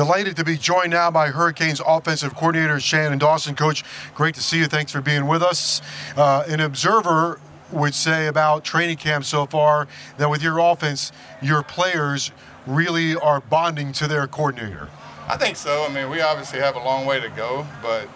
Delighted to be joined now by Hurricanes offensive coordinator Shannon Dawson. Coach, great to see you. Thanks for being with us. Uh, an observer would say about training camp so far that with your offense, your players really are bonding to their coordinator. I think so. I mean, we obviously have a long way to go, but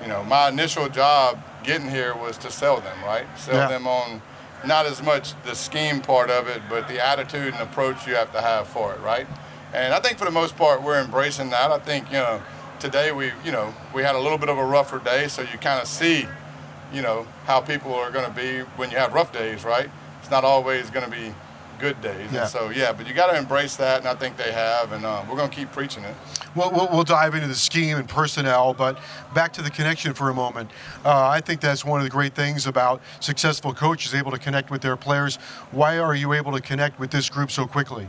you know, my initial job getting here was to sell them, right? Sell yeah. them on not as much the scheme part of it, but the attitude and approach you have to have for it, right? And I think for the most part, we're embracing that. I think, you know, today we, you know, we had a little bit of a rougher day, so you kind of see, you know, how people are going to be when you have rough days, right? It's not always going to be good days. Yeah. And so, yeah, but you got to embrace that, and I think they have, and uh, we're going to keep preaching it. Well, well, we'll dive into the scheme and personnel, but back to the connection for a moment. Uh, I think that's one of the great things about successful coaches able to connect with their players. Why are you able to connect with this group so quickly?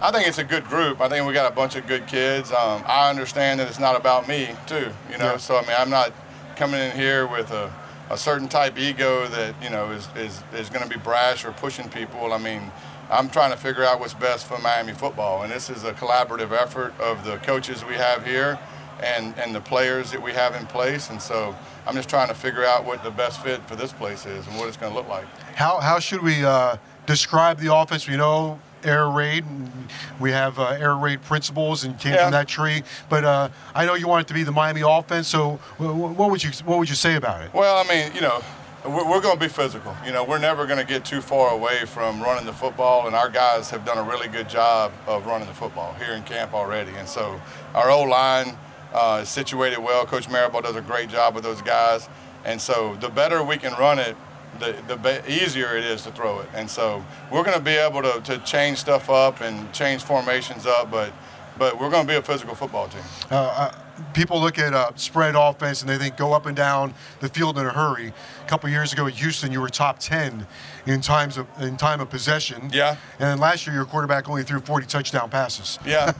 I think it's a good group. I think we got a bunch of good kids. Um, I understand that it's not about me, too. You know, yeah. so I mean, I'm not coming in here with a a certain type ego that you know is is, is going to be brash or pushing people. I mean, I'm trying to figure out what's best for Miami football, and this is a collaborative effort of the coaches we have here and and the players that we have in place, and so I'm just trying to figure out what the best fit for this place is and what it's going to look like. How how should we uh, describe the offense? We know air raid. We have uh, air raid principles and came yeah. from that tree. But uh, I know you want it to be the Miami offense. So what would you what would you say about it? Well, I mean, you know. We're, we're going to be physical. You know, we're never going to get too far away from running the football, and our guys have done a really good job of running the football here in camp already. And so our O line uh, is situated well. Coach Mirabal does a great job with those guys. And so the better we can run it, the, the easier it is to throw it. And so we're going to be able to, to change stuff up and change formations up, but but we're going to be a physical football team. Uh, uh, people look at uh, spread offense and they think go up and down the field in a hurry. A couple years ago at Houston, you were top 10 in times of in time of possession. Yeah. And then last year, your quarterback only threw 40 touchdown passes. Yeah.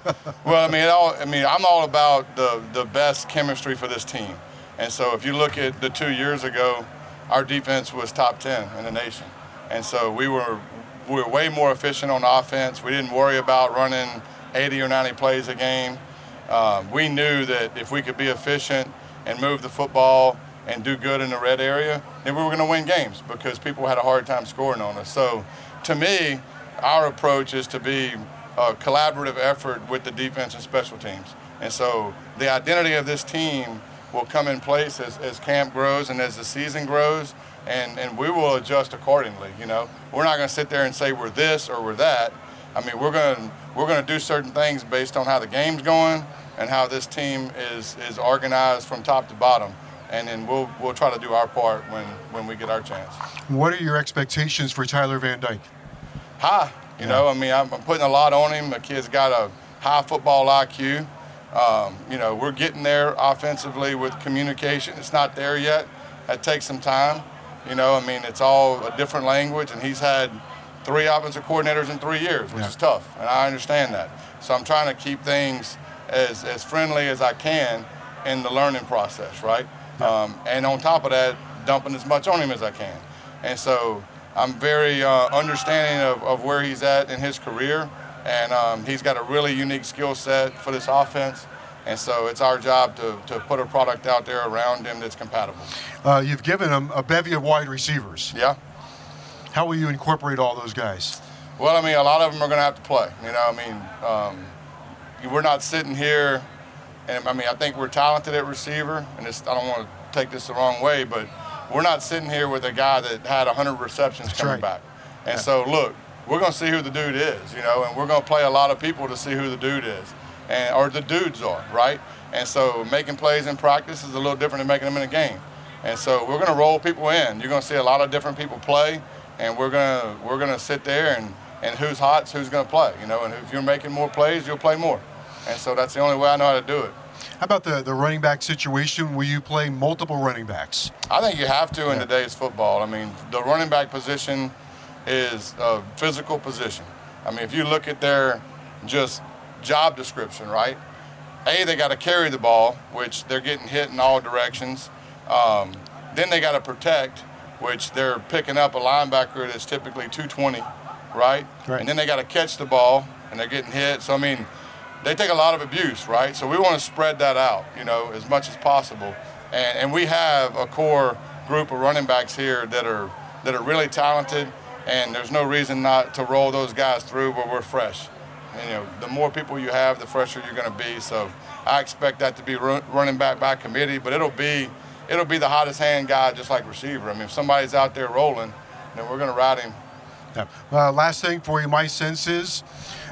well, I mean, all, I mean, I'm all about the the best chemistry for this team. And so if you look at the two years ago, our defense was top 10 in the nation. And so we were, we were way more efficient on offense. We didn't worry about running 80 or 90 plays a game. Um, we knew that if we could be efficient and move the football and do good in the red area, then we were going to win games because people had a hard time scoring on us. So to me, our approach is to be a collaborative effort with the defense and special teams. And so the identity of this team will come in place as, as camp grows and as the season grows, and, and we will adjust accordingly. You know, we're not going to sit there and say we're this or we're that. I mean, we're going to we're going to do certain things based on how the game's going and how this team is is organized from top to bottom. And then we'll we'll try to do our part when when we get our chance. What are your expectations for Tyler Van Dyke? High. You yeah. know, I mean, I'm, I'm putting a lot on him. The kid's got a high football IQ. Um, you know, we're getting there offensively with communication. It's not there yet. That takes some time. You know, I mean, it's all a different language, and he's had three offensive coordinators in three years, which yeah. is tough, and I understand that. So I'm trying to keep things as, as friendly as I can in the learning process, right? Yeah. Um, and on top of that, dumping as much on him as I can. And so I'm very uh, understanding of, of where he's at in his career and um, he's got a really unique skill set for this offense. And so it's our job to, to put a product out there around him that's compatible. Uh, you've given him a bevy of wide receivers. Yeah. How will you incorporate all those guys? Well, I mean, a lot of them are going to have to play. You know, I mean, um, we're not sitting here, and I mean, I think we're talented at receiver, and I don't want to take this the wrong way, but we're not sitting here with a guy that had 100 receptions That's coming right. back. And yeah. so, look, we're going to see who the dude is, you know, and we're going to play a lot of people to see who the dude is, and or the dudes are, right? And so making plays in practice is a little different than making them in a game. And so we're going to roll people in. You're going to see a lot of different people play, and we're going to we're going to sit there and and who's hot, who's going to play, you know. And if you're making more plays, you'll play more. And so that's the only way I know how to do it. How about the, the running back situation? Will you play multiple running backs? I think you have to in today's football. I mean, the running back position is a physical position. I mean, if you look at their just job description, right? A, they got to carry the ball, which they're getting hit in all directions. Um, then they got to protect, which they're picking up a linebacker that's typically 220, right? right. And then they got to catch the ball, and they're getting hit. So I mean, they take a lot of abuse, right? So we want to spread that out, you know, as much as possible. And, and we have a core group of running backs here that are that are really talented, and there's no reason not to roll those guys through where we're fresh. And, you know, the more people you have, the fresher you're going to be. So I expect that to be run, running back by committee, but it'll be it'll be the hottest hand guy, just like receiver. I mean, if somebody's out there rolling, then we're going to ride him. Yeah. Uh, last thing for you, my sense is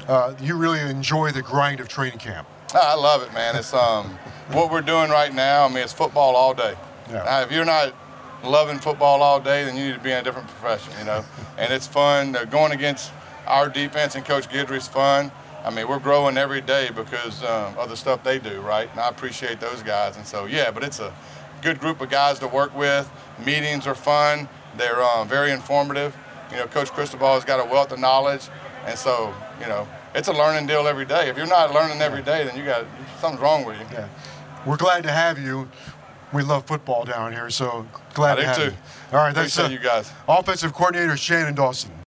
uh, you really enjoy the grind of training camp. I love it, man. It's um, what we're doing right now. I mean, it's football all day. Yeah. Now, if you're not loving football all day, then you need to be in a different profession, you know. and it's fun. They're going against our defense and Coach Guidry's fun. I mean, we're growing every day because um, of the stuff they do, right? And I appreciate those guys. And so, yeah, but it's a good group of guys to work with. Meetings are fun. They're um, very informative. You know, Coach Cristobal has got a wealth of knowledge, and so you know, it's a learning deal every day. If you're not learning every day, then you got something's wrong with you. Yeah. We're glad to have you. We love football down here, so glad I to have too. you. All right, that's Appreciate you uh, guys. offensive coordinator Shannon Dawson.